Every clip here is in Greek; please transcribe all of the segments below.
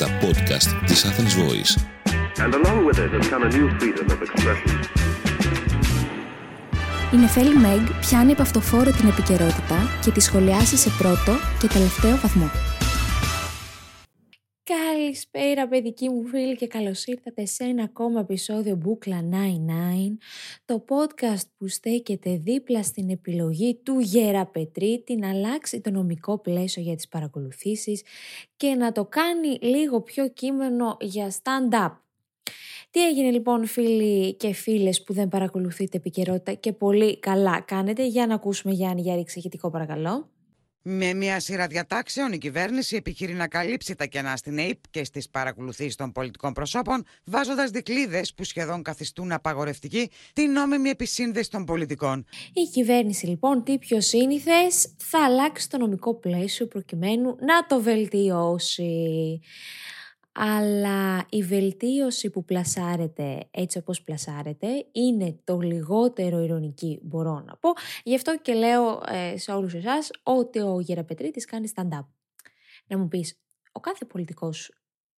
τα podcast της Athens Voice. And along with it has come a new freedom of expression. Η Νεφέλη Μέγ πιάνει από αυτοφόρο την επικαιρότητα και τη σχολιάσει σε πρώτο και τελευταίο βαθμό. Καλησπέρα παιδική μου φίλη και καλώς ήρθατε σε ένα ακόμα επεισόδιο Μπούκλα 99, το podcast που στέκεται δίπλα στην επιλογή του Γέρα Πετρίτη να αλλάξει το νομικό πλαίσιο για τις παρακολουθήσεις και να το κάνει λίγο πιο κείμενο για stand-up. Τι έγινε λοιπόν φίλοι και φίλες που δεν παρακολουθείτε επικαιρότητα και πολύ καλά κάνετε; Για να ακούσουμε Γιάννη για εξηγητικό παρακαλώ. Με μια σειρά διατάξεων, η κυβέρνηση επιχειρεί να καλύψει τα κενά στην ΑΕΠ και στις παρακολουθήσεις των πολιτικών προσώπων, βάζοντας δικλείδες που σχεδόν καθιστούν απαγορευτική την νόμιμη επισύνδεση των πολιτικών. Η κυβέρνηση λοιπόν, τι πιο σύνηθες, θα αλλάξει το νομικό πλαίσιο προκειμένου να το βελτιώσει αλλά η βελτίωση που πλασάρεται έτσι όπως πλασάρεται είναι το λιγότερο ηρωνική μπορώ να πω. Γι' αυτό και λέω ε, σε όλους εσάς ότι ο Γεραπετρίτης κάνει stand-up. Να μου πεις, ο κάθε πολιτικός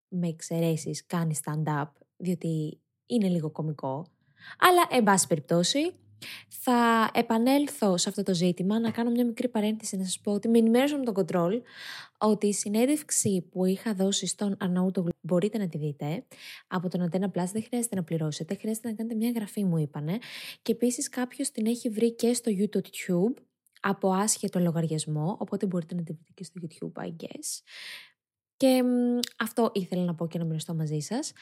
με εξαιρέσεις κάνει stand-up διότι είναι λίγο κομικό, αλλά εν πάση περιπτώσει θα επανέλθω σε αυτό το ζήτημα, να κάνω μια μικρή παρένθεση να σας πω ότι με ενημέρωσαν με τον control ότι η συνέντευξη που είχα δώσει στον Αρναούτογλου μπορείτε να τη δείτε από τον Antenna Plus, δεν χρειάζεται να πληρώσετε, χρειάζεται να κάνετε μια εγγραφή μου είπανε και επίσης κάποιος την έχει βρει και στο YouTube από άσχετο λογαριασμό, οπότε μπορείτε να τη βρείτε και στο YouTube, I guess. Και αυτό ήθελα να πω και να μοιραστώ μαζί σας.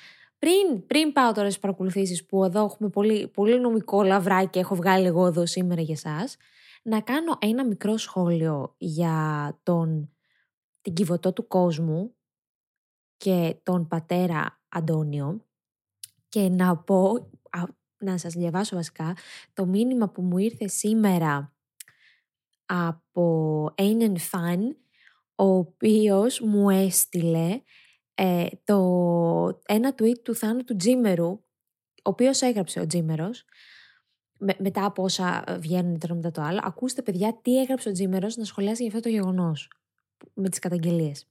Πριν, πριν πάω τώρα στις παρακολουθήσεις που εδώ έχουμε πολύ, πολύ νομικό λαβράκι και έχω βγάλει εγώ εδώ σήμερα για σας, να κάνω ένα μικρό σχόλιο για τον, την κυβωτό του κόσμου και τον πατέρα Αντώνιο και να πω, να σας διαβάσω βασικά, το μήνυμα που μου ήρθε σήμερα από έναν φαν, ο οποίος μου έστειλε ε, το, ένα tweet του Θάνου του Τζίμερου, ο οποίος έγραψε ο Τζίμερος, με, μετά από όσα βγαίνουν το μετά το άλλο, ακούστε παιδιά τι έγραψε ο Τζίμερος να σχολιάσει για αυτό το γεγονός με τις καταγγελίες.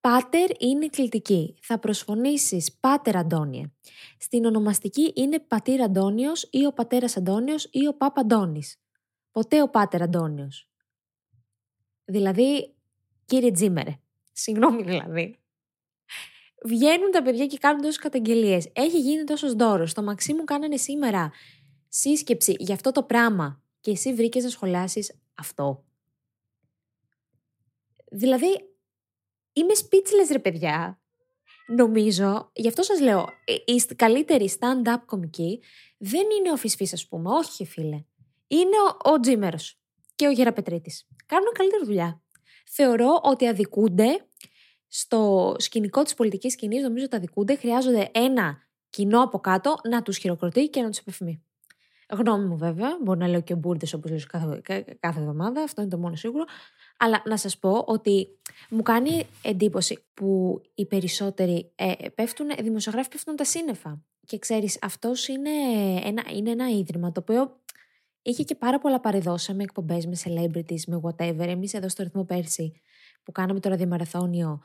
Πάτερ είναι κλητική. Θα προσφωνήσεις Πάτερ Αντώνιε. Στην ονομαστική είναι Πατήρ Αντώνιος ή ο Πατέρας Αντώνιος ή ο Πάπα Αντώνης. Ποτέ ο Πάτερ Αντώνιος. Δηλαδή, κύριε Τζίμερε. Συγγνώμη δηλαδή. Βγαίνουν τα παιδιά και κάνουν τόσες καταγγελίες. Έχει γίνει τόσος δώρος. Το μαξί μου κάνανε σήμερα σύσκεψη για αυτό το πράγμα. Και εσύ βρήκες να σχολιάσει αυτό. Δηλαδή, είμαι speechless ρε παιδιά. Νομίζω, γι' αυτό σας λέω, ε, η καλύτερη stand-up κομική δεν είναι ο Φυσφής ας πούμε, όχι φίλε. Είναι ο, ο Τζίμερος και ο Γεραπετρίτης. Κάνουν καλύτερη δουλειά. Θεωρώ ότι αδικούνται στο σκηνικό της πολιτικής σκηνής, νομίζω ότι αδικούνται, χρειάζονται ένα κοινό από κάτω να τους χειροκροτεί και να τους επιφημεί. Γνώμη μου βέβαια, μπορεί να λέω και μπουρδες όπως λέω κάθε, κάθε εβδομάδα, αυτό είναι το μόνο σίγουρο. Αλλά να σας πω ότι μου κάνει εντύπωση που οι περισσότεροι ε, πέφτουν, οι δημοσιογράφοι πέφτουν τα σύννεφα. Και ξέρεις, αυτός είναι ένα, είναι ένα ίδρυμα το οποίο είχε και πάρα πολλά παρεδώσαμε εκπομπές με celebrities, με whatever. Εμείς εδώ στο ρυθμό πέρσι που κάναμε το ραδιομαραθώνιο,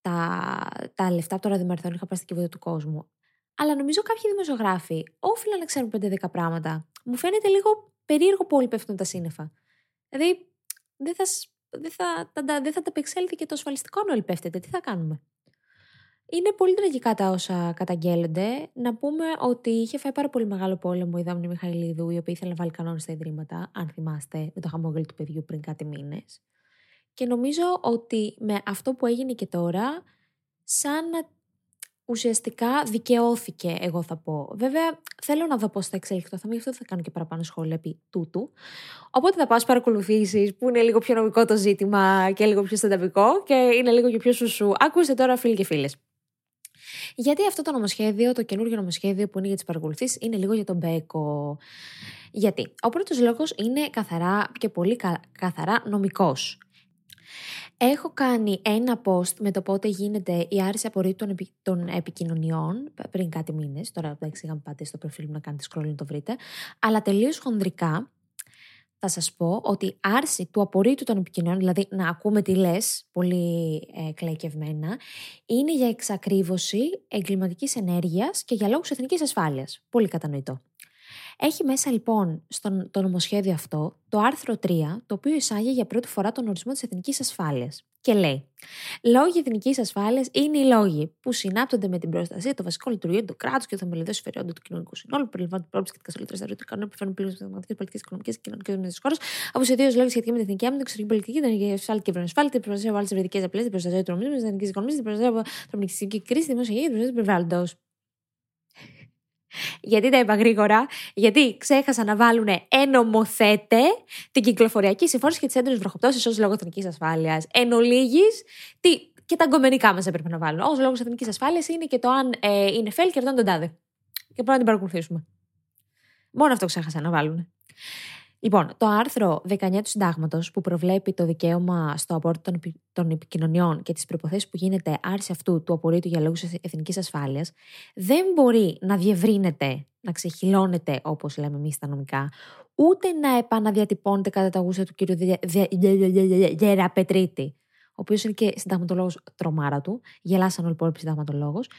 τα, τα λεφτά από το ραδιομαραθώνιο είχα πάει στην κυβέρνηση του κόσμου. Αλλά νομίζω κάποιοι δημοσιογράφοι όφυλαν να ξέρουν 5-10 πράγματα. Μου φαίνεται λίγο περίεργο που όλοι πέφτουν τα σύννεφα. Δηλαδή, δεν θα, δεν θα, τα, δεν θα τα και το ασφαλιστικό αν όλοι πέφτετε. Τι θα κάνουμε; Είναι πολύ τραγικά τα όσα καταγγέλλονται. Να πούμε ότι είχε φάει πάρα πολύ μεγάλο πόλεμο η Δάμνη Μιχαηλίδου, η οποία ήθελε να βάλει κανόνες στα ιδρύματα, αν θυμάστε, με το χαμόγελο του παιδιού πριν κάτι μήνες. Και νομίζω ότι με αυτό που έγινε και τώρα, σαν να ουσιαστικά δικαιώθηκε, εγώ θα πω. Βέβαια, θέλω να δω πώς θα εξελιχθεί το θέμα, γι' αυτό θα κάνω και παραπάνω σχόλια επί τούτου. Οπότε θα πάω στι παρακολουθήσεις που είναι λίγο πιο νομικό το ζήτημα και λίγο πιο στενταπικό και είναι λίγο και πιο σουσού. Ακούστε τώρα, φίλοι και φίλες. Γιατί αυτό το νομοσχέδιο, το καινούργιο νομοσχέδιο που είναι για τις παρακολουθήσεις, είναι λίγο για τον Μπέκο. Γιατί; Ο πρώτος λόγος είναι καθαρά και πολύ καθαρά νομικός. Έχω κάνει ένα post με το πότε γίνεται η άρση απορρίτου των, επι... των επικοινωνιών πριν κάτι μήνες. Τώρα εντάξει είχαμε πάτε στο προφίλ μου να κάνετε scroll να το βρείτε. Αλλά τελείως χονδρικά θα σας πω ότι άρση του απορρίτου των επικοινωνιών, δηλαδή να ακούμε τι λες, πολύ ε, κλαϊκευμένα, είναι για εξακρίβωση εγκληματικής ενέργειας και για λόγους εθνικής ασφάλειας. Πολύ κατανοητό. Έχει μέσα λοιπόν στο το νομοσχέδιο αυτό το άρθρο 3, το οποίο εισάγει για πρώτη φορά τον ορισμό της εθνικής ασφάλειας. Και λέει: Λόγοι εθνικής ασφάλειας είναι οι λόγοι που συνάπτονται με την προστασία των βασικών λειτουργιών του κράτους και των μελετών συμφερόντων του κοινωνικού συνόλου, που περιλαμβάνουν την πρόληψη και την καστολή του κανόνων που φέρνουν πλήρως δημοκρατικέ, πολιτικές, οικονομικές και κοινωνικές δομέ της χώρας, όπως οι δύο λόγοι σχετικά με την εθνική άμυνα, την εξωτερική πολιτική, την ενεργειακή ασφάλεια και την ασφάλεια, την προστασία από άλλες ευρετικέ απλέ, την προστασία του νομίσματο, την εθνική οικονομία, την προστασία από την πνευματική κρίση, τη δημόσια υγεία, την προστασία του περιβάλλοντος. Γιατί τα είπα γρήγορα, γιατί ξέχασαν να βάλουν ενομοθέτε την κυκλοφοριακή συμφόρηση και τις έντονες βροχοπτώσεις ως λόγο εθνικής ασφάλειας. Εν ολίγης, τι, και τα αγκομενικά μας έπρεπε να βάλουν. Ω λόγος εθνικής ασφάλειας είναι και το αν ε, είναι φέλ και αυτόν τον τάδε. Και πρέπει να την παρακολουθήσουμε. Μόνο αυτό ξέχασαν να βάλουν. Λοιπόν, το άρθρο 19 του Συντάγματος που προβλέπει το δικαίωμα στο απόρριτο των επικοινωνιών και τις προποθέσει που γίνεται άρση αυτού του απορρίτου για λόγους εθνικής ασφάλειας, δεν μπορεί να διευρύνεται, να ξεχυλώνεται, όπως λέμε εμείς στα νομικά, ούτε να επαναδιατυπώνεται κατά τα γούστα του κ. Γεραπετρίτη, ο οποίος είναι και συνταγματολόγος τρομάρα του. Γελάσαν όλοι οι υπόλοιποι συνταγματολόγος.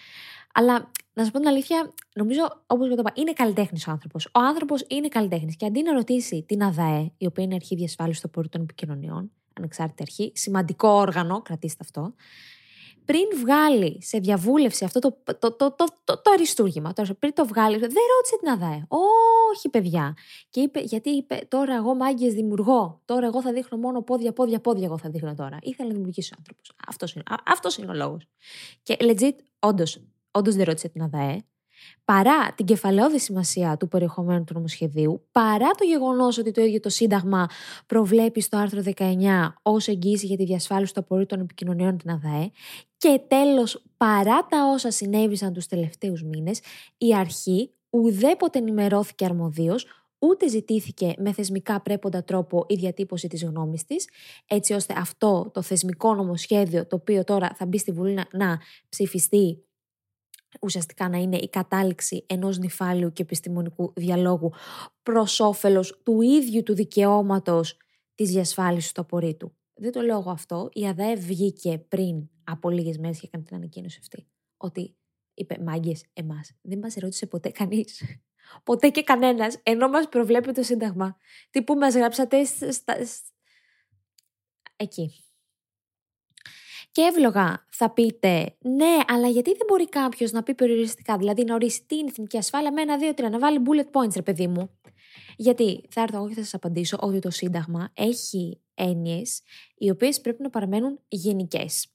Αλλά να σα πω την αλήθεια, νομίζω, όπως το είπα, είναι καλλιτέχνης ο άνθρωπος. Ο άνθρωπος είναι καλλιτέχνης. Και αντί να ρωτήσει την ΑΔΑΕ, η οποία είναι αρχή διασφάλισης των των επικοινωνιών, ανεξάρτητη αρχή, σημαντικό όργανο, κρατήστε αυτό, πριν βγάλει σε διαβούλευση αυτό το, το, το, το, το, το αριστούργημα, τώρα, πριν το βγάλει, δεν ρώτησε την ΑΔΑΕ. Όχι, παιδιά. Και είπε, γιατί είπε, τώρα εγώ μάγκες δημιουργώ. Τώρα εγώ θα δείχνω μόνο πόδια, πόδια, πόδια. Εγώ θα δείχνω τώρα. Ήθελα να δημιουργήσει ο άνθρωπος. Αυτός είναι, αυτός είναι ο λόγος. Και legit, όντως, όντως δεν ρώτησε την ΑΔΑΕ, παρά την κεφαλαιόδη σημασία του περιεχομένου του νομοσχεδίου, παρά το γεγονός ότι το ίδιο το Σύνταγμα προβλέπει στο άρθρο 19 ως εγγύηση για τη διασφάλιση του απορρίτου των επικοινωνιών την ΑΔΑΕ, και τέλος, παρά τα όσα συνέβησαν τους τελευταίους μήνες, η αρχή ουδέποτε ενημερώθηκε αρμοδίως, ούτε ζητήθηκε με θεσμικά πρέποντα τρόπο η διατύπωση της γνώμης της, έτσι ώστε αυτό το θεσμικό νομοσχέδιο, το οποίο τώρα θα μπει στη Βουλή να, να ψηφιστεί ουσιαστικά να είναι η κατάληξη ενός νυφάλιου και επιστημονικού διαλόγου προς όφελος του ίδιου του δικαιώματος της διασφάλισης του απορρίτου. Δεν το λέω εγώ αυτό. Η ΑΔΕ βγήκε πριν από λίγες μέρες και έκανε την ανακοίνωση αυτή. Ότι είπε μάγκες εμάς. Δεν μας ρώτησε ποτέ κανείς. Ποτέ και κανένας, ενώ μας προβλέπει το Σύνταγμα. Τι που μας γράψατε στα... εκεί. Και εύλογα θα πείτε, ναι, αλλά γιατί δεν μπορεί κάποιος να πει περιοριστικά, δηλαδή να ορίσει την εθνική ασφάλεια με ένα, δύο, τρία, να βάλει bullet points, ρε παιδί μου. Γιατί θα έρθω εγώ και θα σας απαντήσω ότι το Σύνταγμα έχει έννοιες οι οποίες πρέπει να παραμένουν γενικές.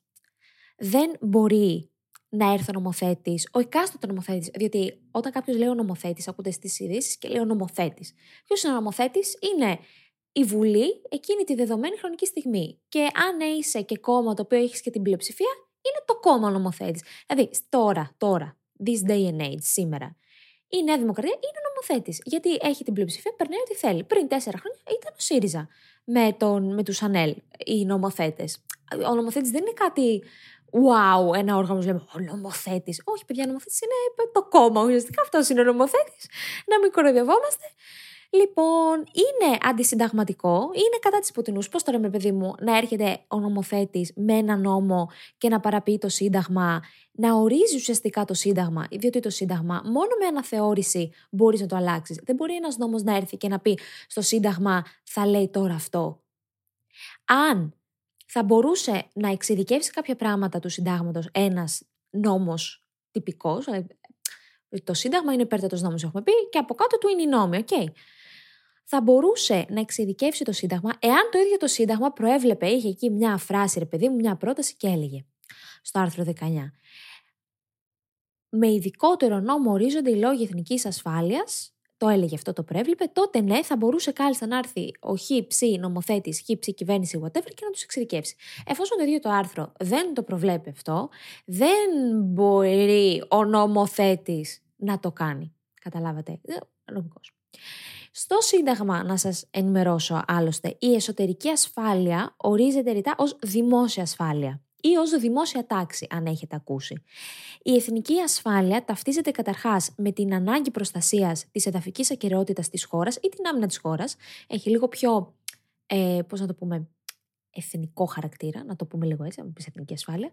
Δεν μπορεί να έρθει ο νομοθέτης, ο εκάστοτε νομοθέτης. Διότι όταν κάποιος λέει ο νομοθέτης, ακούτε στις ειδήσεις και λέει ο νομοθέτης. Ποιος είναι ο νομοθέτης, είναι η Βουλή εκείνη τη δεδομένη χρονική στιγμή. Και αν είσαι και κόμμα το οποίο έχεις και την πλειοψηφία, είναι το κόμμα νομοθέτης. Δηλαδή, τώρα, τώρα, this day and age, σήμερα, η Νέα Δημοκρατία είναι νομοθέτης. Γιατί έχει την πλειοψηφία, περνάει ό,τι θέλει. Πριν τέσσερα χρόνια ήταν ο ΣΥΡΙΖΑ με, τον, με τους Ανέλ, οι νομοθέτες. Ο νομοθέτης δεν είναι κάτι wow, ένα όργανο λέμε Ο νομοθέτης. Όχι, παιδιά, νομοθέτης είναι το κόμμα. Ουσιαστικά αυτός είναι ο νομοθέτης. Να μην κοροϊδευόμαστε. Λοιπόν, είναι αντισυνταγματικό, είναι κατά της υποτινού. Πώς τώρα, με παιδί μου, να έρχεται ο νομοθέτης με ένα νόμο και να παραποιεί το Σύνταγμα, να ορίζει ουσιαστικά το Σύνταγμα, διότι το Σύνταγμα μόνο με αναθεώρηση μπορείς να το αλλάξεις. Δεν μπορεί ένας νόμος να έρθει και να πει στο Σύνταγμα θα λέει τώρα αυτό. Αν θα μπορούσε να εξειδικεύσει κάποια πράγματα του Συντάγματος ένας νόμος τυπικός, δηλαδή, το Σύνταγμα είναι υπέρτατος νόμος, έχουμε πει, και από κάτω του είναι η νόμη, οκ θα μπορούσε να εξειδικεύσει το Σύνταγμα εάν το ίδιο το Σύνταγμα προέβλεπε, είχε εκεί μια φράση, ρε παιδί μου, μια πρόταση και έλεγε στο άρθρο 19. Με ειδικότερο νόμο ορίζονται οι λόγοι εθνικής ασφάλειας, το έλεγε αυτό, το προέβλεπε, τότε ναι, θα μπορούσε κάλλιστα να έρθει ο χ, νομοθέτης, χ, κυβέρνηση, whatever και να τους εξειδικεύσει. Εφόσον το ίδιο το άρθρο δεν το προβλέπει αυτό, δεν μπορεί ο νομοθέτης να το κάνει. Καταλάβατε. Νομικός. Στο Σύνταγμα, να σας ενημερώσω άλλωστε, η εσωτερική ασφάλεια ορίζεται ρητά ως δημόσια ασφάλεια. ή ως δημόσια τάξη, αν έχετε ακούσει. Η εθνική ασφάλεια ταυτίζεται καταρχάς με την ανάγκη προστασίας της εδαφικής ακαιρεότητας της χώρας ή την άμυνα της χώρας. Έχει λίγο πιο. Ε, Πώς να το πούμε, εθνικό χαρακτήρα, να το πούμε λίγο έτσι, να πεις εθνική ασφάλεια.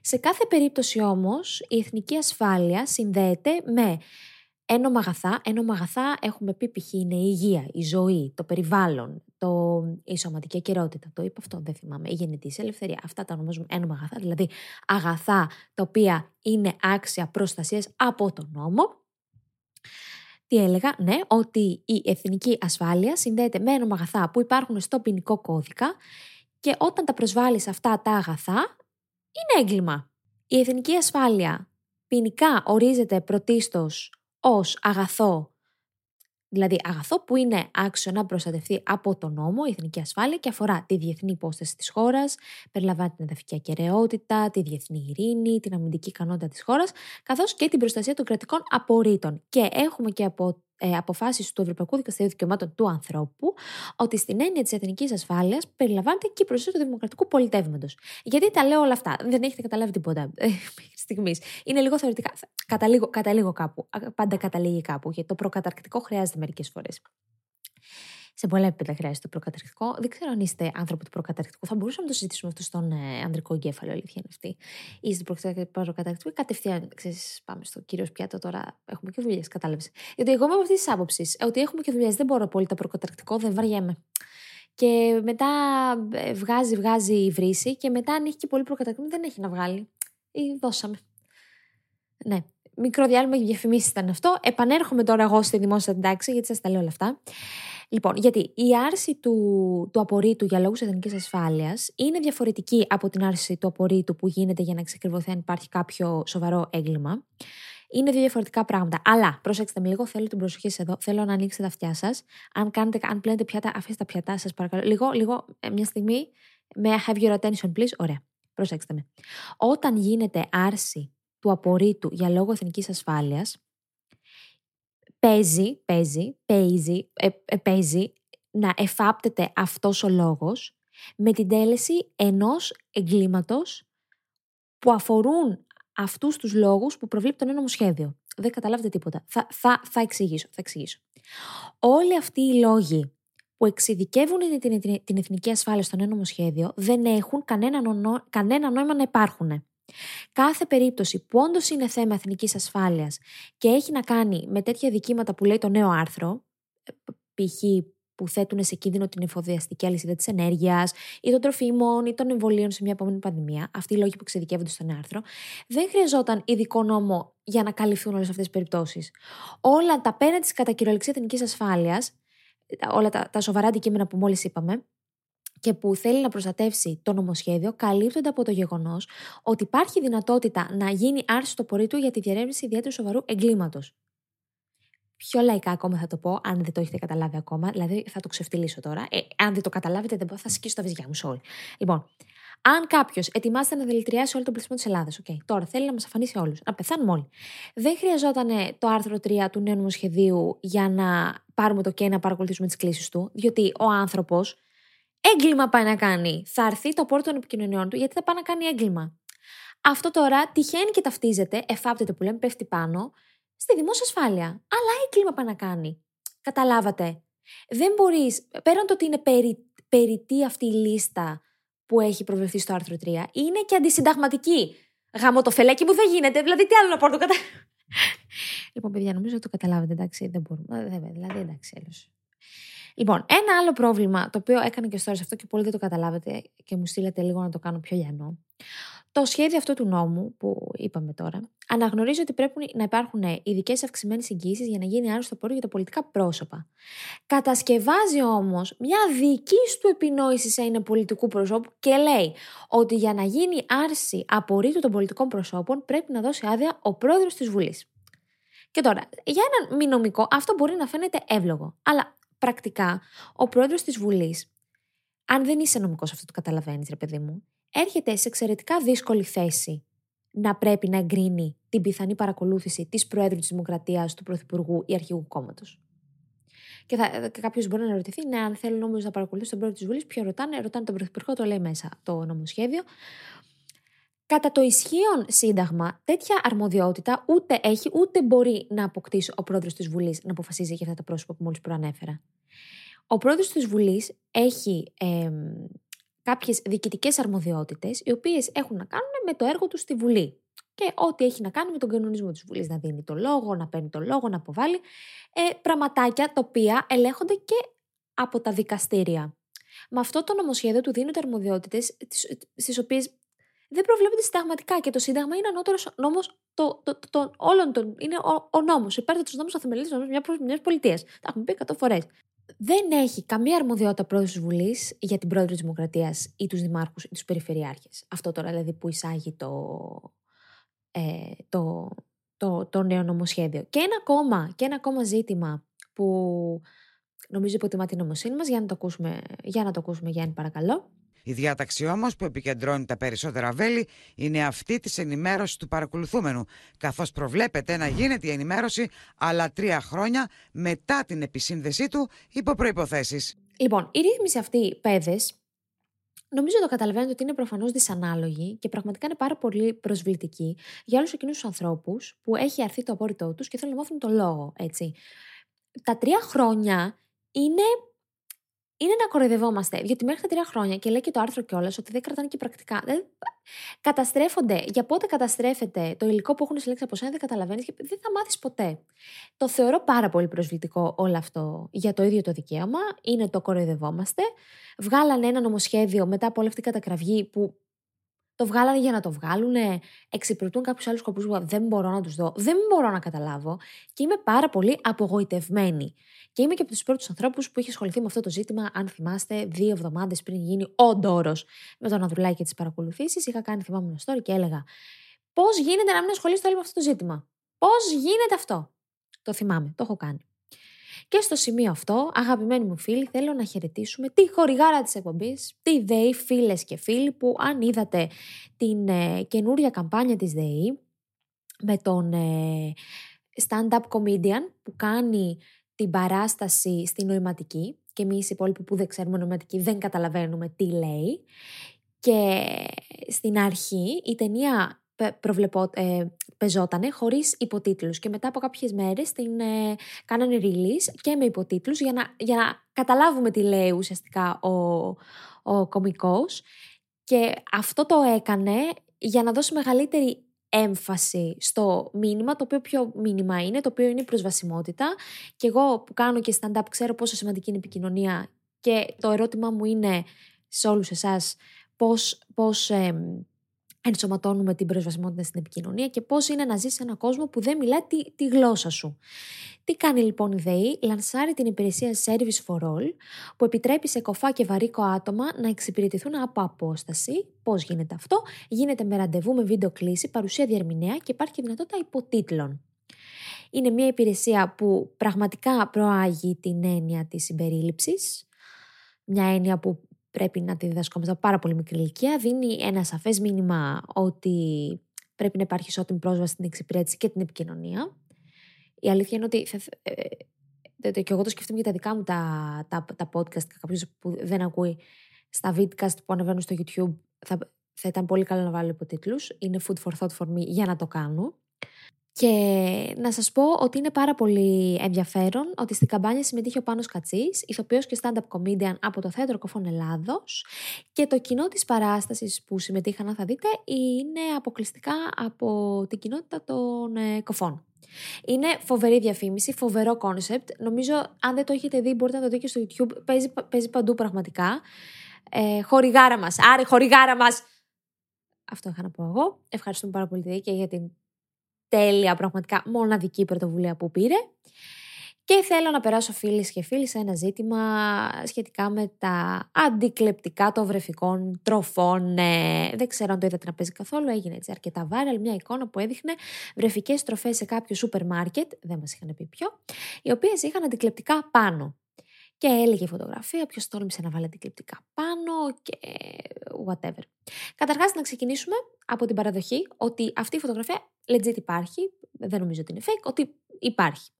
Σε κάθε περίπτωση όμως η εθνική ασφάλεια συνδέεται με ένομα αγαθά. Ένομα αγαθά έχουμε πει π.χ. είναι η υγεία, η ζωή, το περιβάλλον, το, η σωματική ακαιρεότητα. Το είπα αυτό, δεν θυμάμαι. Η γεννητή ελευθερία. Αυτά τα ονομάζουμε ένομα αγαθά, δηλαδή αγαθά τα οποία είναι άξια προστασίας από τον νόμο. Τι έλεγα, ναι, ότι η εθνική ασφάλεια συνδέεται με ένομα αγαθά που υπάρχουν στο ποινικό κώδικα και όταν τα προσβάλλεις αυτά τα αγαθά, είναι έγκλημα. Η εθνική ασφάλεια ποινικά ορίζεται πρωτίστως ως αγαθό, δηλαδή αγαθό που είναι άξιο να προστατευτεί από τον νόμο, η εθνική ασφάλεια και αφορά τη διεθνή υπόσταση της χώρας, περιλαμβάνει την εδαφική ακαιρεότητα, τη διεθνή ειρήνη, την αμυντική ικανότητα της χώρας, καθώς και την προστασία των κρατικών απορρίτων. Και έχουμε και από ε, αποφάσεις του Ευρωπαϊκού Δικαστηρίου Δικαιωμάτων του Ανθρώπου ότι στην έννοια της εθνικής ασφάλειας περιλαμβάνεται και η προστασία του δημοκρατικού πολιτεύματος. Γιατί τα λέω όλα αυτά, δεν έχετε καταλάβει τίποτα ε, μέχρι στιγμής. Είναι λίγο θεωρητικά. Καταλήγω, καταλήγω κάπου. Πάντα καταλήγει κάπου. Γιατί το προκαταρκτικό χρειάζεται μερικές φορές σε πολλά επίπεδα χρειάζεται το προκαταρκτικό. Δεν ξέρω αν είστε άνθρωποι του προκαταρκτικού. Θα μπορούσαμε να το συζητήσουμε αυτό στον ε, ανδρικό εγκέφαλο, αλήθεια είναι αυτή. Είστε προκαταρκτικού ή κατευθείαν, ξέρεις, πάμε στο κύριο πιάτο τώρα. Έχουμε και δουλειές, κατάλαβες. Γιατί εγώ είμαι από αυτής της άποψης, ότι έχουμε και δουλειές. Δεν μπορώ πολύ το προκαταρκτικό, δεν βαριέμαι. Και μετά ε, βγάζει, βγάζει η βρύση και μετά αν έχει και πολύ προκαταρκτικό δεν έχει να βγάλει. Ή δώσαμε. Ναι, μικρό διάλειμμα για διαφημίσεις ήταν αυτό. Επανέρχομαι τώρα εγώ στη δημόσια τάξη, γιατί σας τα λέω όλα αυτά. Λοιπόν, γιατί η άρση του, του απορρίτου για λόγους εθνικής ασφάλειας είναι διαφορετική από την άρση του απορρίτου που γίνεται για να ξεκριβωθεί αν υπάρχει κάποιο σοβαρό έγκλημα. Είναι δύο διαφορετικά πράγματα. Αλλά προσέξτε με λίγο, θέλω την προσοχή σας εδώ. Θέλω να ανοίξετε τα αυτιά σας. Αν, κάνετε, αν πλένετε πιάτα, αφήστε τα πιατά σας, παρακαλώ. Λίγο, λίγο, ε, μια στιγμή. Με have your attention, please. Ωραία. Προσέξτε με. Όταν γίνεται άρση του απορρίτου για λόγο εθνικής ασφάλειας, παίζει, παίζει, παίζει, ε, ε, παίζει να εφάπτεται αυτός ο λόγος με την τέλεση ενός εγκλήματος που αφορούν αυτούς τους λόγους που προβλέπει το νέο νομοσχέδιο. Δεν καταλάβετε τίποτα. Θα, θα, θα εξηγήσω, θα εξηγήσω. Όλοι αυτοί οι λόγοι που εξειδικεύουν την, την, την εθνική ασφάλεια στο νέο νομοσχέδιο δεν έχουν κανένα, κανένα νόημα να υπάρχουν. Κάθε περίπτωση που όντως είναι θέμα εθνικής ασφάλειας και έχει να κάνει με τέτοια δικήματα που λέει το νέο άρθρο, ε, π.χ. που θέτουν σε κίνδυνο την εφοδιαστική αλυσίδα της ενέργειας ή των τροφίμων ή των εμβολίων σε μια επόμενη πανδημία, αυτοί οι λόγοι που εξειδικεύονται στο νέο άρθρο, δεν χρειαζόταν ειδικό νόμο για να καλυφθούν όλες αυτές τις περιπτώσεις. Όλα τα πέρα της κατά κυριολεξία εθνικής ασφάλειας, όλα τα, τα σοβαρά αντικείμενα που μόλις είπαμε, και που θέλει να προστατεύσει το νομοσχέδιο καλύπτονται από το γεγονός ότι υπάρχει δυνατότητα να γίνει άρση το πορεί του για τη διερεύνηση ιδιαίτερου σοβαρού εγκλήματος. Πιο λαϊκά ακόμα θα το πω, αν δεν το έχετε καταλάβει ακόμα, δηλαδή θα το ξεφτυλίσω τώρα. Ε, αν δεν το καταλάβετε, δεν θα σκίσω τα βυζιά μου σε όλοι. Λοιπόν, αν κάποιος ετοιμάζεται να δηλητηριάσει όλο τον πληθυσμό της Ελλάδας, okay, τώρα θέλει να μας αφανίσει όλους, να πεθάνουμε όλοι. Δεν χρειαζόταν το άρθρο 3 του νέου νομοσχεδίου για να πάρουμε το και να παρακολουθήσουμε τις κλήσεις του, διότι ο άνθρωπος έγκλημα πάει να κάνει. Θα έρθει το πόρτο των επικοινωνιών του γιατί θα πάει να κάνει έγκλημα. Αυτό τώρα τυχαίνει και ταυτίζεται, εφάπτεται που λέμε, πέφτει πάνω, στη δημόσια ασφάλεια. Αλλά έγκλημα πάει να κάνει. Καταλάβατε. Δεν μπορείς, πέραν το ότι είναι περι, περιττή αυτή η λίστα που έχει προβλεφθεί στο άρθρο 3, είναι και αντισυνταγματική. Γάμο το φελέκι μου δεν γίνεται. Δηλαδή, τι άλλο να πω, το κατα... λοιπόν, παιδιά, νομίζω ότι το καταλάβετε, εντάξει. Δεν μπορούμε. Δηλαδή, εντάξει, έλος. Λοιπόν, ένα άλλο πρόβλημα το οποίο έκανε και στο αυτό και πολύ δεν το καταλάβετε και μου στείλετε λίγο να το κάνω πιο λιανό. Το σχέδιο αυτό του νόμου που είπαμε τώρα αναγνωρίζει ότι πρέπει να υπάρχουν ειδικές αυξημένες εγγύσει για να γίνει άρρωστο πόρο για τα πολιτικά πρόσωπα. Κατασκευάζει όμως μια δική του επινόηση σε ένα πολιτικού προσώπου και λέει ότι για να γίνει άρση απορρίτου των πολιτικών προσώπων πρέπει να δώσει άδεια ο πρόεδρος της Βουλής. Και τώρα, για έναν μη νομικό αυτό μπορεί να φαίνεται εύλογο. Αλλά πρακτικά ο πρόεδρος της Βουλής, αν δεν είσαι νομικός αυτό το καταλαβαίνεις, ρε παιδί μου, έρχεται σε εξαιρετικά δύσκολη θέση να πρέπει να εγκρίνει την πιθανή παρακολούθηση της Προέδρου της Δημοκρατίας, του Πρωθυπουργού ή Αρχηγού Κόμματος. Και, και κάποιος μπορεί να ρωτηθεί, ναι, αν θέλουν όμως να παρακολουθήσει τον πρόεδρο της Βουλής, ποιο ρωτάνε, ρωτάνε τον Πρωθυπουργό, το λέει μέσα το νομοσχέδιο. Κατά το ισχύον σύνταγμα, τέτοια αρμοδιότητα ούτε έχει ούτε μπορεί να αποκτήσει ο πρόεδρος της Βουλής να αποφασίζει για αυτά τα πρόσωπα που μόλις προανέφερα. Ο πρόεδρος της Βουλής έχει ε, κάποιες διοικητικές αρμοδιότητες, οι οποίες έχουν να κάνουν με το έργο του στη Βουλή. Και ό,τι έχει να κάνει με τον κανονισμό της Βουλής, να δίνει το λόγο, να παίρνει το λόγο, να αποβάλει. Ε, πραγματάκια τα οποία ελέγχονται και από τα δικαστήρια. Με αυτό το νομοσχέδιο του δίνονται αρμοδιότητες, στι οποίες δεν προβλέπεται συνταγματικά και το Σύνταγμα είναι ανώτερος νόμος το, το, το, όλων των. Είναι ο, ο νόμος. Υπέρτατο νόμος αθεμελή νόμος μια πολιτείας. Τα έχουμε πει 100 φορές. Δεν έχει καμία αρμοδιότητα πρόεδρος της Βουλής για την πρόεδρο της Δημοκρατίας ή τους δημάρχους ή τους περιφερειάρχες. Αυτό τώρα δηλαδή που εισάγει το, ε, το, το, το νέο νομοσχέδιο. Και ένα, ακόμα, και ένα ακόμα ζήτημα που νομίζω υποτιμά την νομοσύνη μας, για να το ακούσουμε, για να το ακούσουμε Γιάννη παρακαλώ. Η διάταξη όμως που επικεντρώνει τα περισσότερα βέλη είναι αυτή της ενημέρωσης του παρακολουθούμενου, καθώς προβλέπεται να γίνεται η ενημέρωση άλλα τρία χρόνια μετά την επισύνδεσή του υπό προποθέσει. Λοιπόν, η ρύθμιση αυτή, παιδες, Νομίζω το καταλαβαίνετε ότι είναι προφανώς δυσανάλογη και πραγματικά είναι πάρα πολύ προσβλητική για όλους εκείνους τους ανθρώπους που έχει αρθεί το απόρριτό τους και θέλουν να μάθουν το λόγο, έτσι. Τα τρία χρόνια είναι είναι να κοροϊδευόμαστε. Γιατί μέχρι τα τρία χρόνια, και λέει και το άρθρο κιόλας, ότι δεν κρατάνε και πρακτικά. Δεν... Καταστρέφονται. Για πότε καταστρέφεται το υλικό που έχουν συλλέξει από σένα, δεν καταλαβαίνεις και δεν θα μάθεις ποτέ. Το θεωρώ πάρα πολύ προσβλητικό όλο αυτό για το ίδιο το δικαίωμα. Είναι το κοροϊδευόμαστε. Βγάλανε ένα νομοσχέδιο μετά από όλη αυτή η κατακραυγή που το βγάλανε για να το βγάλουν, εξυπηρετούν κάποιους άλλους σκοπούς που δεν μπορώ να τους δω, δεν μπορώ να καταλάβω και είμαι πάρα πολύ απογοητευμένη. Και είμαι και από τους πρώτους ανθρώπους που είχε ασχοληθεί με αυτό το ζήτημα, αν θυμάστε, δύο εβδομάδες πριν γίνει ο Ντόρος με τον Ανδρουλάκη και τις παρακολουθήσεις. Είχα κάνει, θυμάμαι, ένα story και έλεγα Πώς γίνεται να μην ασχολείστε όλοι με αυτό το ζήτημα; Πώς γίνεται αυτό; Το θυμάμαι, το έχω κάνει. Και στο σημείο αυτό, αγαπημένοι μου φίλοι, θέλω να χαιρετήσουμε τη χορηγάρα της εκπομπής, τη ΔΕΗ, φίλες και φίλοι, που αν είδατε την ε, καινούρια καμπάνια της ΔΕΗ, με τον ε, stand-up comedian που κάνει την παράσταση στη νοηματική και εμείς οι υπόλοιποι που δεν ξέρουμε νοηματική δεν καταλαβαίνουμε τι λέει. Και στην αρχή η ταινία προβλεπό, ε, πεζότανε χωρίς υποτίτλους. Και μετά από κάποιες μέρες την ε, κάνανε release και με υποτίτλους για να, για να καταλάβουμε τι λέει ουσιαστικά ο, ο κομικός και αυτό το έκανε για να δώσει μεγαλύτερη έμφαση στο μήνυμα, το οποίο πιο μήνυμα είναι, το οποίο είναι η προσβασιμότητα. Και εγώ που κάνω και stand-up ξέρω πόσο σημαντική είναι η επικοινωνία. Και το ερώτημά μου είναι σε όλους εσάς πώς, πώς ενσωματώνουμε την προσβασιμότητα στην επικοινωνία και πώς είναι να ζεις σε έναν κόσμο που δεν μιλάει τη, τη γλώσσα σου. Τι κάνει λοιπόν η ΔΕΗ, λανσάρει την υπηρεσία Service for All, που επιτρέπει σε κοφά και βαρύκο άτομα να εξυπηρετηθούν από απόσταση. Πώς γίνεται αυτό, γίνεται με ραντεβού με βίντεο κλίση, παρουσία διερμηνέα και υπάρχει και δυνατότητα υποτίτλων. Είναι μια υπηρεσία που πραγματικά προάγει την έννοια της συμπερίληψης, μια έννοια που πρέπει να τη διδασκόμαστε από πάρα πολύ μικρή ηλικία. Δίνει ένα σαφές μήνυμα ότι πρέπει να υπάρχει ισότιμη πρόσβαση στην εξυπηρέτηση και την επικοινωνία. Η αλήθεια είναι ότι. Θα, ε, και εγώ το σκεφτόμαι για τα δικά μου τα, τα, τα podcast και κάποιος που δεν ακούει στα vidcast που ανεβαίνουν στο YouTube. Θα, θα ήταν πολύ καλό να βάλω υποτίτλους. Είναι food for thought for me για να το κάνω. Και να σας πω ότι είναι πάρα πολύ ενδιαφέρον ότι στην καμπάνια συμμετείχε ο Πάνος Κατσής, ηθοποιός και stand-up comedian από το Θέατρο Κοφών Ελλάδος και το κοινό της παράστασης που συμμετείχαν, θα δείτε, είναι αποκλειστικά από την κοινότητα των ε, κοφών. Είναι φοβερή διαφήμιση, φοβερό concept. Νομίζω, αν δεν το έχετε δει, μπορείτε να το δείτε και στο YouTube. Παίζει, παίζει παντού πραγματικά. Ε, χορηγάρα μας. Άρη, χορηγάρα μας. Αυτό είχα να πω εγώ. Ευχαριστούμε πάρα πολύ και για την τέλεια, πραγματικά μοναδική πρωτοβουλία που πήρε. Και θέλω να περάσω φίλες και φίλοι σε ένα ζήτημα σχετικά με τα αντικλεπτικά των βρεφικών τροφών. Ε, δεν ξέρω αν το είδατε να παίζει καθόλου, έγινε έτσι αρκετά viral μια εικόνα που έδειχνε βρεφικές τροφές σε κάποιο σούπερ μάρκετ, δεν μας είχαν πει ποιο, οι οποίες είχαν αντικλεπτικά πάνω. Και έλεγε η φωτογραφία, ποιος τόλμησε να βάλει αντικλεπτικά πάνω και whatever. Καταρχάς να ξεκινήσουμε από την παραδοχή ότι αυτή η φωτογραφία legit υπάρχει, δεν νομίζω ότι είναι fake, ότι υπάρχει.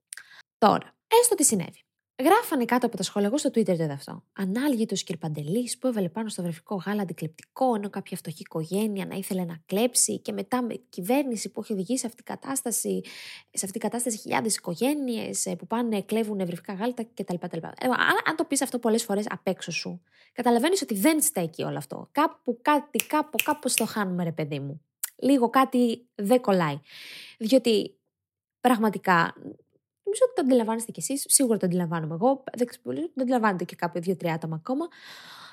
Τώρα, έστω τι συνέβη. Γράφανε κάτω από τα σχόλια, εγώ στο Twitter δεν αυτό. Ανάλγητο Κυρπαντελή που έβαλε πάνω στο βρεφικό γάλα αντικλεπτικό, ενώ κάποια φτωχή οικογένεια να ήθελε να κλέψει και μετά με κυβέρνηση που έχει οδηγήσει σε αυτή την κατάσταση, σε αυτή την κατάσταση χιλιάδες οικογένειες που πάνε, κλέβουν βρεφικά γάλα κτλ. Ε, αν, αν το πεις αυτό πολλές φορές απ' έξω σου, καταλαβαίνεις ότι δεν στέκει όλο αυτό. Κάπου κάτι, κάπου, κάπου το χάνουμε, ρε παιδί μου. Λίγο κάτι δεν κολλάει. Διότι πραγματικά Νομίζω ότι το αντιλαμβάνεστε κι εσείς, σίγουρα το αντιλαμβάνομαι εγώ, δεν ξέρω, το αντιλαμβάνετε και κάποιο δύο-τρία άτομα ακόμα.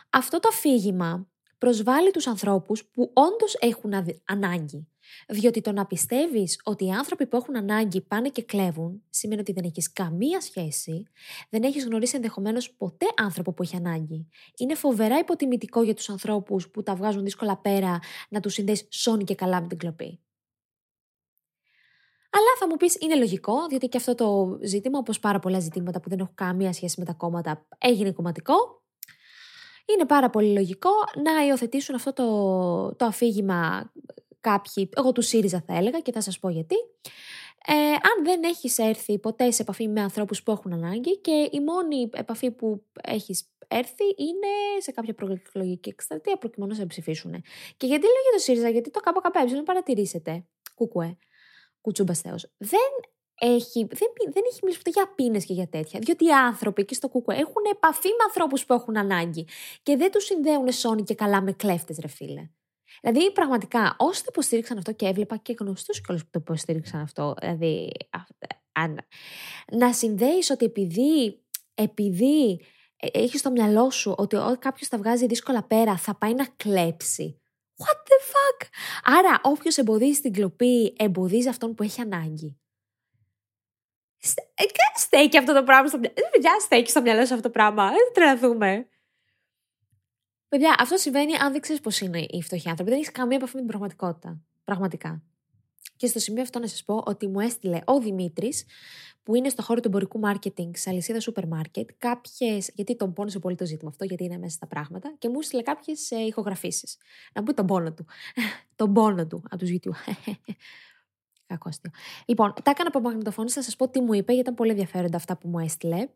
Αυτό το αφήγημα προσβάλλει τους ανθρώπους που όντως έχουν ανάγκη. Διότι το να πιστεύεις ότι οι άνθρωποι που έχουν ανάγκη πάνε και κλέβουν, σημαίνει ότι δεν έχεις καμία σχέση, δεν έχεις γνωρίσει ενδεχομένως ποτέ άνθρωπο που έχει ανάγκη. Είναι φοβερά υποτιμητικό για τους ανθρώπους που τα βγάζουν δύσκολα πέρα να τους συνδέσει σώνει και καλά με την κλοπή. Αλλά θα μου πεις είναι λογικό, διότι και αυτό το ζήτημα, όπως πάρα πολλά ζητήματα που δεν έχουν καμία σχέση με τα κόμματα, έγινε κομματικό. Είναι πάρα πολύ λογικό να υιοθετήσουν αυτό το, το αφήγημα κάποιοι, εγώ του ΣΥΡΙΖΑ θα έλεγα και θα σας πω γιατί. Ε, αν δεν έχεις έρθει ποτέ σε επαφή με ανθρώπους που έχουν ανάγκη και η μόνη επαφή που έχεις έρθει είναι σε κάποια προεκλογική εκστρατεία προκειμένου να σε ψηφίσουν. Και γιατί λέω για το ΣΥΡΙΖΑ, γιατί το ΚΚΕ παρατηρήσετε, κουκουέ, κουτσούμπα Θεό, δεν έχει, δεν, δεν έχει μιλήσει ποτέ για πίνε και για τέτοια. Διότι οι άνθρωποι εκεί στο Κούκο έχουν επαφή με ανθρώπους που έχουν ανάγκη και δεν τους συνδέουν σώνει και καλά με κλέφτες, ρε φίλε. Δηλαδή, πραγματικά, όσοι το υποστήριξαν αυτό και έβλεπα και γνωστούς κιόλα που το υποστήριξαν αυτό, δηλαδή, αν, να συνδέεις ότι επειδή, επειδή ε, έχεις στο μυαλό σου ότι κάποιος τα βγάζει δύσκολα πέρα, θα πάει να κλέψει. What the fuck! Άρα, όποιος εμποδίζει την κλοπή, εμποδίζει αυτόν που έχει ανάγκη. Ε, στέκει αυτό το πράγμα στο μυαλό. Δεν παιδιά, στέκει στο μυαλό σου αυτό το πράγμα. Δεν τρελαθούμε. Παιδιά, αυτό συμβαίνει αν δεν ξέρεις πώς είναι οι φτωχοί άνθρωποι. Δεν έχεις καμία επαφή με την πραγματικότητα. Πραγματικά. Και στο σημείο αυτό να σας πω ότι μου έστειλε ο Δημήτρης, που είναι στο χώρο του εμπορικού μάρκετινγκ σε αλυσίδα σούπερ μάρκετ, κάποιες. Γιατί τον πόνισε πολύ το ζήτημα αυτό, γιατί είναι μέσα στα πράγματα, και μου έστειλε κάποιες ηχογραφήσεις. Να πει τον πόνο του. τον πόνο του από τους YouTube. Κακό Λοιπόν, τα έκανα από μαγνητοφώνη, θα σας πω τι μου είπε, γιατί ήταν πολύ ενδιαφέροντα αυτά που μου έστειλε.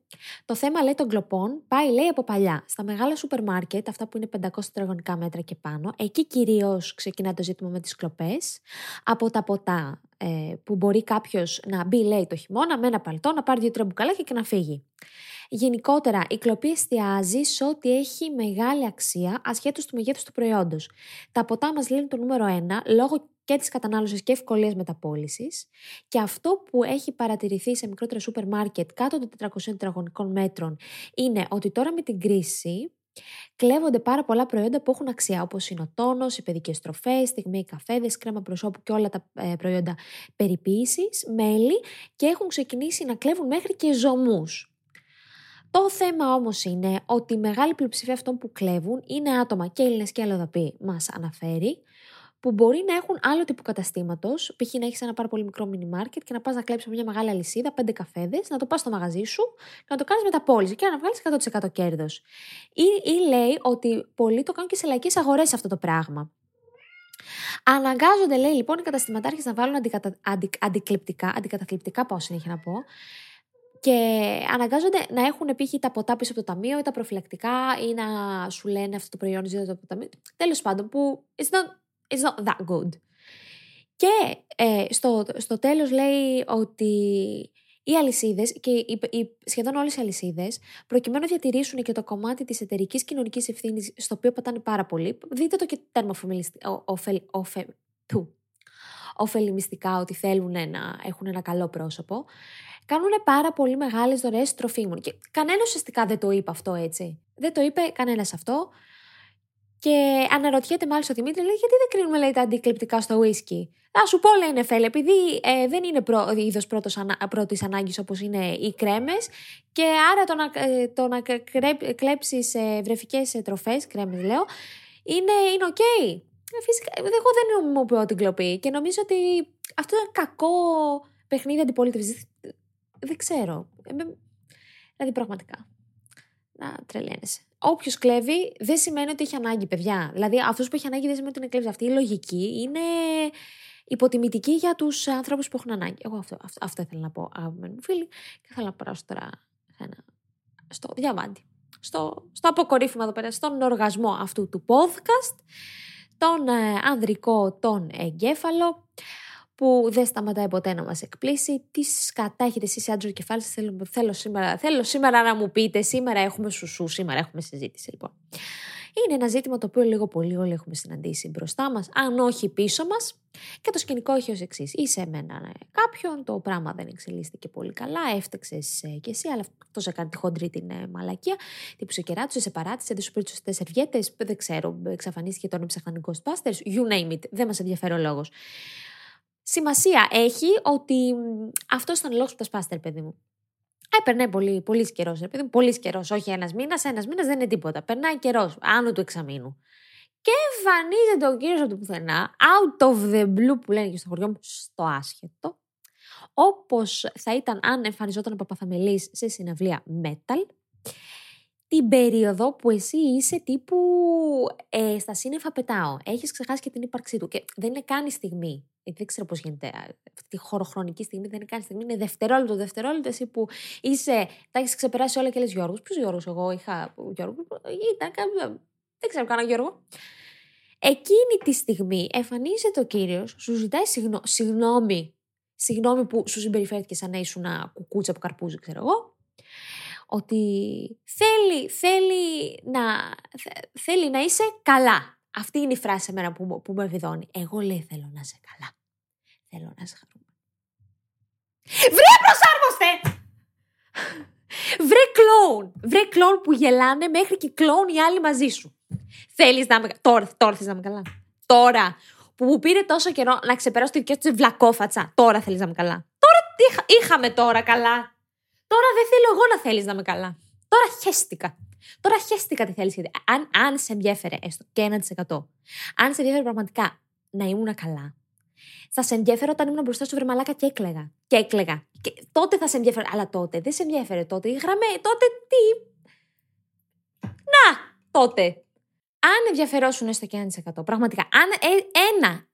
Το θέμα λέει των κλοπών πάει, λέει, από παλιά. Στα μεγάλα σούπερ μάρκετ, αυτά που είναι 500 τετραγωνικά μέτρα και πάνω, εκεί κυρίως ξεκινά το ζήτημα με τις κλοπές. Από τα ποτά ε, που μπορεί κάποιος να μπει, λέει, το χειμώνα με ένα παλτό, να πάρει δύο-τρία μπουκαλάκια και να φύγει. Γενικότερα, η κλοπή εστιάζει σε ό,τι έχει μεγάλη αξία ασχέτως του μεγέθους του προϊόντος. Τα ποτά μας λένε το νούμερο 1 λόγω και της κατανάλωσης και ευκολίας μεταπόλησης. Και αυτό που έχει παρατηρηθεί σε μικρότερα σούπερ μάρκετ κάτω των 400 τετραγωνικών μέτρων είναι ότι τώρα με την κρίση κλέβονται πάρα πολλά προϊόντα που έχουν αξία, όπως είναι ο τόνος, οι παιδικές τροφές, στιγμοί καφέδες, κρέμα προσώπου και όλα τα ε, προϊόντα περιποίησης, μέλι και έχουν ξεκινήσει να κλέβουν μέχρι και ζωμούς. Το θέμα όμως είναι ότι η μεγάλη πλειοψηφία αυτών που κλέβουν είναι άτομα και Έλληνες και αλλοδαποί, μας αναφέρει, που μπορεί να έχουν άλλο τύπου καταστήματος, π.χ. να έχεις ένα πάρα πολύ μικρό mini market και να πας να κλέψεις μια μεγάλη αλυσίδα, πέντε καφέδες, να το πας στο μαγαζί σου και να το κάνεις μεταπόληση και να βγάλεις 100% κέρδος. Ή, ή λέει ότι πολλοί το κάνουν και σε λαϊκές αγορές αυτό το πράγμα. Αναγκάζονται, λέει λοιπόν, οι καταστηματάρχες να βάλουν αντικατα... αντι... αντικλεπτικά, αντικαταθλιπτικά, πάω συνέχεια να πω, και αναγκάζονται να έχουν π.χ. τα ποτά πίσω από το ταμείο ή τα προφυλακτικά ή να σου λένε αυτό το προϊόν ζήτω από το ταμείο. Τέλος πάντων, που it's not, it's not that good. Και ε, στο, στο τέλος λέει ότι οι αλυσίδες και οι, οι, σχεδόν όλες οι αλυσίδες, προκειμένου να διατηρήσουν και το κομμάτι της εταιρικής κοινωνικής ευθύνης, στο οποίο πατάνε πάρα πολύ, δείτε το και τέρμα ωφελημιστικά ότι θέλουν να έχουν ένα καλό πρόσωπο, κάνουν πάρα πολύ μεγάλες δωρεές τροφίμων. Και κανένας ουσιαστικά δεν το είπε αυτό έτσι. Δεν το είπε κανένας αυτό. Και αναρωτιέται μάλιστα ο Δημήτρη, λέει, γιατί δεν κρίνουμε λέει, τα αντικλεπτικά στο ουίσκι. Θα σου πω, λέει Νεφέλ, επειδή ε, δεν είναι προ, είδος πρώτης ανάγκης όπως είναι οι κρέμες, και άρα το να, ε, το να κλέψεις ε, βρεφικές ε, τροφές, κρέμες λέω, είναι, είναι οκ. Ε, φυσικά, εγώ δεν νομιμοποιώ την κλοπή και νομίζω ότι αυτό είναι κακό παιχνίδι αντιπολίτευσης. Δεν ξέρω. Δηλαδή, πραγματικά. Να τρελαίνεσαι. Όποιος κλέβει δεν σημαίνει ότι έχει ανάγκη, παιδιά. Δηλαδή, αυτός που έχει ανάγκη δεν σημαίνει ότι είναι κλέβει. Αυτή η λογική είναι υποτιμητική για τους ανθρώπους που έχουν ανάγκη. Εγώ αυτό, αυτό, αυτό ήθελα να πω, αγαπημένοι μου φίλοι. Και θέλω να περάσω τώρα σε ένα στο διαμάντι. Στο, στο αποκορύφημα εδώ πέρα, στον οργασμό αυτού του podcast, τον ε, ανδρικό, τον εγκέφαλο, που δεν σταματάει ποτέ να μας εκπλήσει. Τι σκατά έχετε εσείς άντρο κεφάλι θέλω, θέλω, σήμερα, θέλω σήμερα να μου πείτε. Σήμερα έχουμε σουσού, σήμερα έχουμε συζήτηση λοιπόν. Είναι ένα ζήτημα το οποίο λίγο πολύ όλοι έχουμε συναντήσει μπροστά μας, αν όχι πίσω μας. Και το σκηνικό έχει ως εξής. Είσαι με έναν ε, κάποιον, το πράγμα δεν εξελίσθηκε πολύ καλά, έφταξε κι εσύ, αλλά αυτό σε κάνει τη χοντρή την ε, μαλακία. Τύπου σε κεράτησε, σε παράτησε, δεν σου πήρε του σερβιέτες, δεν ξέρω, εξαφανίστηκε τον ψαχνανικό Ghostbusters, you name it, δεν μας ενδιαφέρει ο λόγος. Σημασία έχει ότι αυτό ήταν ο λόγος που τα σπάστερ, παιδί μου. Ε, περνάει πολύ, πολύς καιρός, επειδή πολύς καιρός. Όχι ένας μήνας, ένας μήνας δεν είναι τίποτα. Περνάει καιρός, άνω του εξαμήνου. Και εμφανίζεται ο κύριος από το πουθενά, out of the blue που λένε και στο χωριό μου, στο άσχετο. Όπως θα ήταν αν εμφανιζόταν ο Παπαθαμελής σε συναυλία metal. Την περίοδο που εσύ είσαι τύπου ε, στα σύννεφα πετάω. Έχεις ξεχάσει και την ύπαρξή του. Και δεν είναι καν η στιγμή δεν ξέρω πώς γίνεται αυτή τη χωροχρονική στιγμή, δεν είναι καν στιγμή, είναι δευτερόλεπτο, δευτερόλεπτο. Εσύ που είσαι, τα έχεις ξεπεράσει όλα και λες Γιώργος. Ποιος Γιώργος, εγώ είχα. Γιώργο, ήταν κάποιο. Δεν ξέρω κανένα Γιώργο. Εκείνη τη στιγμή εμφανίζεται ο κύριος, σου ζητάει συγνώ, συγγνώμη, συγγνώμη που σου συμπεριφέρθηκε σαν να ήσουν ένα κουκούτσα από καρπούζι, ξέρω εγώ. Ότι θέλει, θέλει, να, θέλει να είσαι καλά. Αυτή είναι η φράση εμένα που, που με βιδώνει. Εγώ λέει θέλω να είσαι καλά. Θέλω να είσαι χαρούμενο. Βρε προσάρμοστε! Βρε κλόουν! Βρε κλόουν που γελάνε μέχρι και κλόουν οι άλλοι μαζί σου. Θέλεις να είμαι... Τώρα, τώρα θες να είμαι καλά. Τώρα που μου πήρε τόσο καιρό να ξεπεράσω τη δικιά του βλακόφατσα. Τώρα θέλεις να είμαι καλά. Τώρα τι είχαμε τώρα καλά. Τώρα δεν θέλω εγώ να θέλεις να είμαι καλά. Τώρα χέστηκα. Τώρα χέστηκα τι θέλεις. Αν, αν σε ενδιέφερε έστω και 1%, αν σε ενδιέφερε πραγματικά να ήμουν καλά, θα σε ενδιαφέρε όταν ήμουν μπροστά σου βρεμαλάκα και έκλεγα. Και έκλεγα. Και τότε θα σε ενδιαφέρε. Αλλά τότε δεν σε ενδιαφέρε τότε. Η γραμμέ, τότε τι; Να, τότε. Αν ενδιαφερόσουν έστω και 1%, πραγματικά, αν ε, ένα,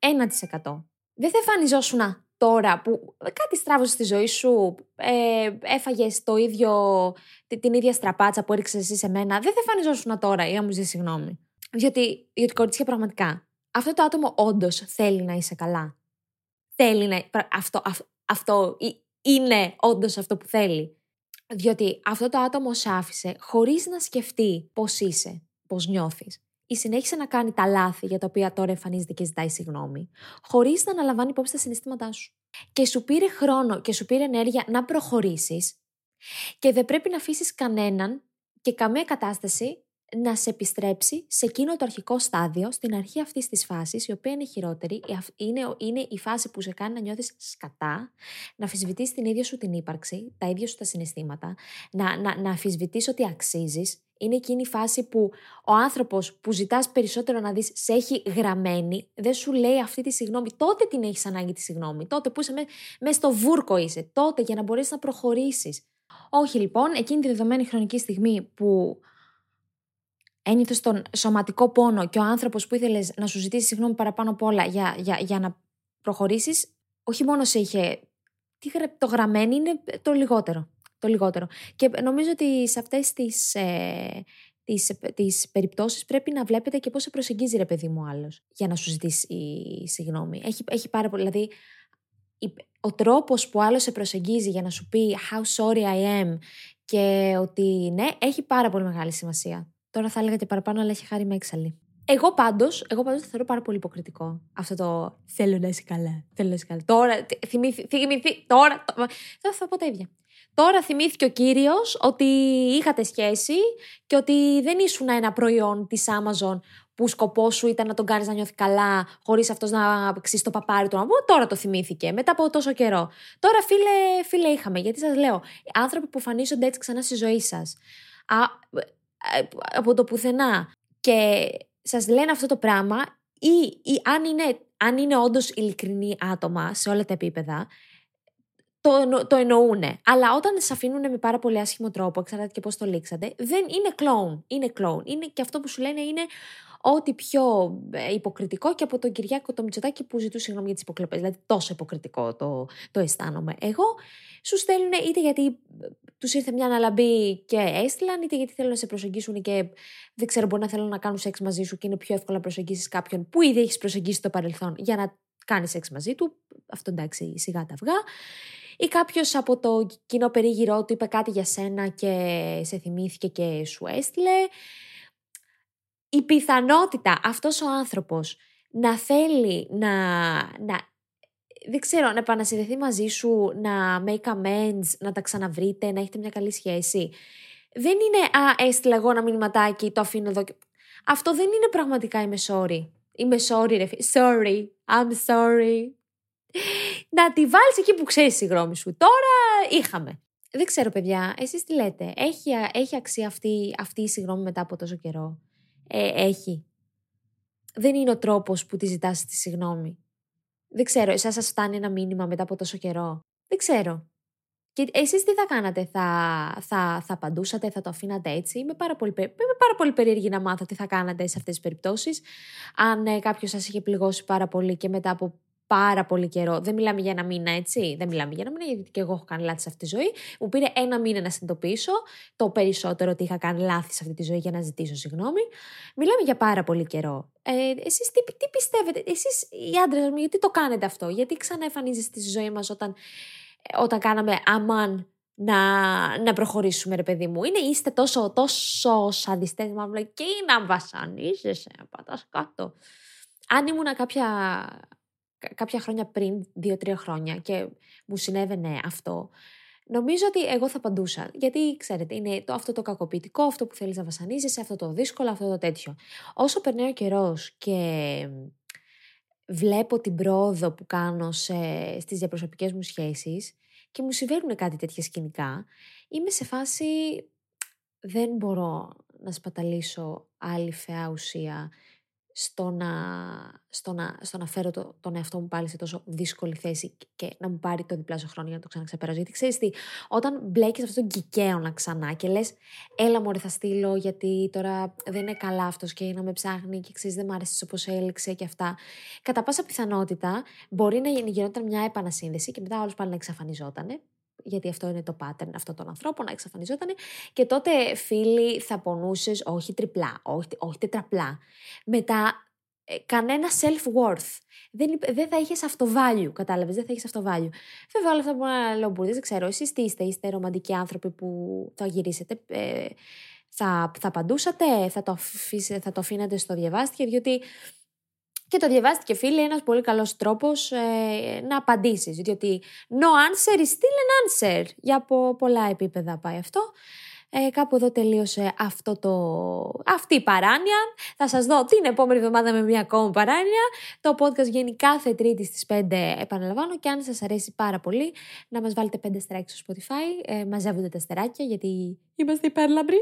1%, δεν θα εμφανιζόσουν τώρα που κάτι στράβωσε στη ζωή σου, ε, έφαγες το ίδιο, την ίδια στραπάτσα που έριξες εσύ σε μένα, δεν θα εμφανιζόσουν τώρα ή να μου ζήσει συγγνώμη. Διότι, διότι κορίτσια πραγματικά, αυτό το άτομο όντως θέλει να είσαι καλά. Θέλει να. Αυτό, αυτό είναι όντως αυτό που θέλει. Διότι αυτό το άτομο σε άφησε χωρίς να σκεφτεί πώς είσαι, πώς νιώθεις ή συνέχισε να κάνει τα λάθη για τα οποία τώρα εμφανίζεται και ζητάει συγγνώμη, χωρίς να αναλαμβάνει υπόψη τα συναισθήματά σου. Και σου πήρε χρόνο και σου πήρε ενέργεια να προχωρήσεις και δεν πρέπει να αφήσεις κανέναν και καμία κατάσταση να σε επιστρέψει σε εκείνο το αρχικό στάδιο, στην αρχή αυτής της φάσης, η οποία είναι χειρότερη, είναι, είναι η φάση που σε κάνει να νιώθεις σκατά, να αφισβητείς την ίδια σου την ύπαρξη, τα ίδια σου τα συναισθήματα, να, να, να ότι αξίζεις, είναι εκείνη η φάση που ο άνθρωπος που ζητάς περισσότερο να δεις σε έχει γραμμένη, δεν σου λέει αυτή τη συγγνώμη. Τότε την έχεις ανάγκη τη συγγνώμη. Τότε που είσαι μέσα στο βούρκο είσαι. Τότε για να μπορέσεις να προχωρήσεις. Όχι λοιπόν, εκείνη τη δεδομένη χρονική στιγμή που ένιωθες τον σωματικό πόνο και ο άνθρωπος που ήθελες να σου ζητήσει συγγνώμη παραπάνω απ' όλα για, για, για να προχωρήσεις, όχι μόνο σε είχε. Το γραμμένο είναι το λιγότερο το λιγότερο. Και νομίζω ότι σε αυτές τις, ε, τις, τις περιπτώσεις πρέπει να βλέπετε και πώς σε προσεγγίζει ρε παιδί μου άλλος για να σου ζητήσει η συγγνώμη. Έχει, έχει πάρα πολύ, δηλαδή ο τρόπος που άλλος σε προσεγγίζει για να σου πει how sorry I am και ότι ναι, έχει πάρα πολύ μεγάλη σημασία. Τώρα θα έλεγα και παραπάνω, αλλά έχει χάρη με έξαλλη. Εγώ πάντως, εγώ πάντως το θεωρώ πάρα πολύ υποκριτικό αυτό το θέλω να είσαι καλά. Θέλω να είσαι καλά. Τώρα, θυμήθη, θυμήθη, τώρα. Δεν θα πω τα ίδια. Τώρα θυμήθηκε ο κύριος ότι είχατε σχέση και ότι δεν ήσουν ένα προϊόν της Amazon που σκοπός σου ήταν να τον κάνεις να νιώθει καλά, χωρίς αυτός να αυξήσει το παπάρι του. Τώρα το θυμήθηκε, μετά από τόσο καιρό. Τώρα, φίλε, φίλε είχαμε, γιατί σας λέω, άνθρωποι που φανίζονται έτσι ξανά στη ζωή σας. Από το πουθενά. Και σας λένε αυτό το πράγμα, ή, ή αν είναι, αν είναι όντως ειλικρινή άτομα σε όλα τα επίπεδα, το, το εννοούν. Αλλά όταν σε αφήνουν με πάρα πολύ άσχημο τρόπο, ξέρετε και πώς το λήξατε, δεν είναι κλόουν. Είναι κλόουν. Είναι και αυτό που σου λένε είναι ό,τι πιο ε, υποκριτικό και από τον Κυριάκο το Μητσοτάκη που ζητούσε συγγνώμη για τις υποκλοπές. Δηλαδή, τόσο υποκριτικό το, το αισθάνομαι. Εγώ σου στέλνουν είτε γιατί τους ήρθε μια αναλαμπή και έστειλαν, είτε γιατί θέλουν να σε προσεγγίσουν και δεν ξέρω, μπορεί να θέλουν να κάνουν σεξ μαζί σου και είναι πιο εύκολο να προσεγγίσεις κάποιον που ήδη έχεις προσεγγίσει στο παρελθόν για να κάνεις σεξ μαζί του. Αυτό εντάξει, σιγά τα αυγά ή κάποιος από το κοινό περίγυρό του είπε κάτι για σένα και σε θυμήθηκε και σου έστειλε. Η πιθανότητα αυτός ο άνθρωπος να θέλει να, να δεν ξέρω, να επανασυνδεθεί μαζί σου, να make amends, να τα ξαναβρείτε, να έχετε μια καλή σχέση. Δεν είναι, α, έστειλα εγώ ένα μηνυματάκι, το αφήνω εδώ. Αυτό δεν είναι πραγματικά είμαι sorry. Είμαι sorry, ρε Sorry, I'm sorry να τη βάλεις εκεί που ξέρεις η γνώμη σου. Τώρα είχαμε. Δεν ξέρω, παιδιά, εσείς τι λέτε. Έχει, έχει αξία αυτή, αυτή η συγγνώμη μετά από τόσο καιρό; Ε, έχει. Δεν είναι ο τρόπος που τη ζητάς τη συγγνώμη. Δεν ξέρω, εσάς σας φτάνει ένα μήνυμα μετά από τόσο καιρό; Δεν ξέρω. Και εσείς τι θα κάνατε, θα, θα, θα απαντούσατε, θα το αφήνατε έτσι; Είμαι πάρα πολύ, είμαι πάρα πολύ περίεργη να μάθω τι θα κάνατε σε αυτές τις περιπτώσεις. Αν ε, κάποιος σας είχε πληγώσει πάρα πολύ και μετά από πάρα πολύ καιρό. Δεν μιλάμε για ένα μήνα, έτσι. Δεν μιλάμε για ένα μήνα, γιατί και εγώ έχω κάνει λάθη σε αυτή τη ζωή. Μου πήρε ένα μήνα να συνειδητοποιήσω το περισσότερο ότι είχα κάνει λάθη σε αυτή τη ζωή για να ζητήσω συγγνώμη. Μιλάμε για πάρα πολύ καιρό. Ε, εσείς τι, τι πιστεύετε, εσείς οι άντρες μου, γιατί το κάνετε αυτό, γιατί ξανά εμφανίζεστε στη ζωή μας όταν, όταν κάναμε αμάν να, να προχωρήσουμε, ρε παιδί μου; Είναι, είστε τόσο, τόσο σαντιστές, μάλλον και να βασανίζεσαι, πατάς κάτω. Αν ήμουν κάποια κάποια χρόνια πριν, δύο-τρία χρόνια και μου συνέβαινε αυτό, νομίζω ότι εγώ θα απαντούσα. Γιατί ξέρετε, είναι το, αυτό το κακοποιητικό, αυτό που θέλεις να βασανίζεσαι, αυτό το δύσκολο, αυτό το τέτοιο. Όσο περνάει ο καιρός και βλέπω την πρόοδο που κάνω σε, στις διαπροσωπικές μου σχέσεις και μου συμβαίνουν κάτι τέτοια σκηνικά, είμαι σε φάση δεν μπορώ να σπαταλήσω άλλη φαιά ουσία στο να, στο να, στο να φέρω το, τον εαυτό μου πάλι σε τόσο δύσκολη θέση και να μου πάρει το διπλάσιο χρόνο για να το ξαναξεπεράσω. Γιατί ξέρεις τι, όταν μπλέκεις αυτό τον κικαίωνα ξανά και λες, έλα μωρέ θα στείλω γιατί τώρα δεν είναι καλά αυτός και να με ψάχνει και ξέρεις δεν μ' άρεσε όπως έλεξε και αυτά. Κατά πάσα πιθανότητα μπορεί να γινόταν μια επανασύνδεση και μετά άλλο πάλι να εξαφανιζόταν γιατί αυτό είναι το pattern αυτών των ανθρώπων, να εξαφανιζόταν. Και τότε, φίλοι, θα πονούσες όχι τριπλά, όχι, όχι τετραπλά. Μετά, ε, κανένα self-worth. Δεν, δεν θα είχες αυτοβάλιου, κατάλαβες. Δεν θα είχες αυτοβάλιου. Βέβαια, όλα αυτά που να λέω δεν ξέρω. Εσείς τι είστε, είστε ρομαντικοί άνθρωποι που θα γυρίσετε. Ε, θα, θα απαντούσατε, θα το, αφήσετε, θα το αφήνατε στο διαβάστηκε, διότι και το διαβάστηκε φίλοι ένας πολύ καλός τρόπος ε, να απαντήσεις. Διότι no answer is still an answer. Για από πολλά επίπεδα πάει αυτό. Ε, κάπου εδώ τελείωσε αυτό το... αυτή η παράνοια. Θα σας δω την επόμενη εβδομάδα με μια ακόμα παράνοια. Το podcast βγαίνει κάθε τρίτη στις 5 επαναλαμβάνω και αν σας αρέσει πάρα πολύ να μας βάλετε 5 στεράκια στο Spotify. Ε, μαζεύονται τα στεράκια γιατί είμαστε υπέρλαμπροι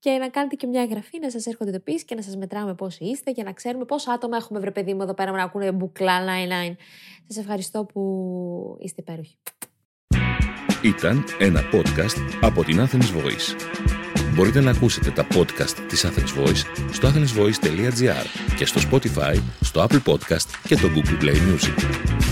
και να κάνετε και μια εγγραφή, να σας έρχονται ειδοποιήσει και να σας μετράμε πόσοι είστε και να ξέρουμε πόσα άτομα έχουμε βρε παιδί μου εδώ πέρα να ακούνε μπουκλά line line. Σας ευχαριστώ που είστε υπέροχοι. Ήταν ένα podcast από την Athens Voice. Μπορείτε να ακούσετε τα podcast της Athens Voice στο athensvoice.gr και στο Spotify, στο Apple Podcast και το Google Play Music.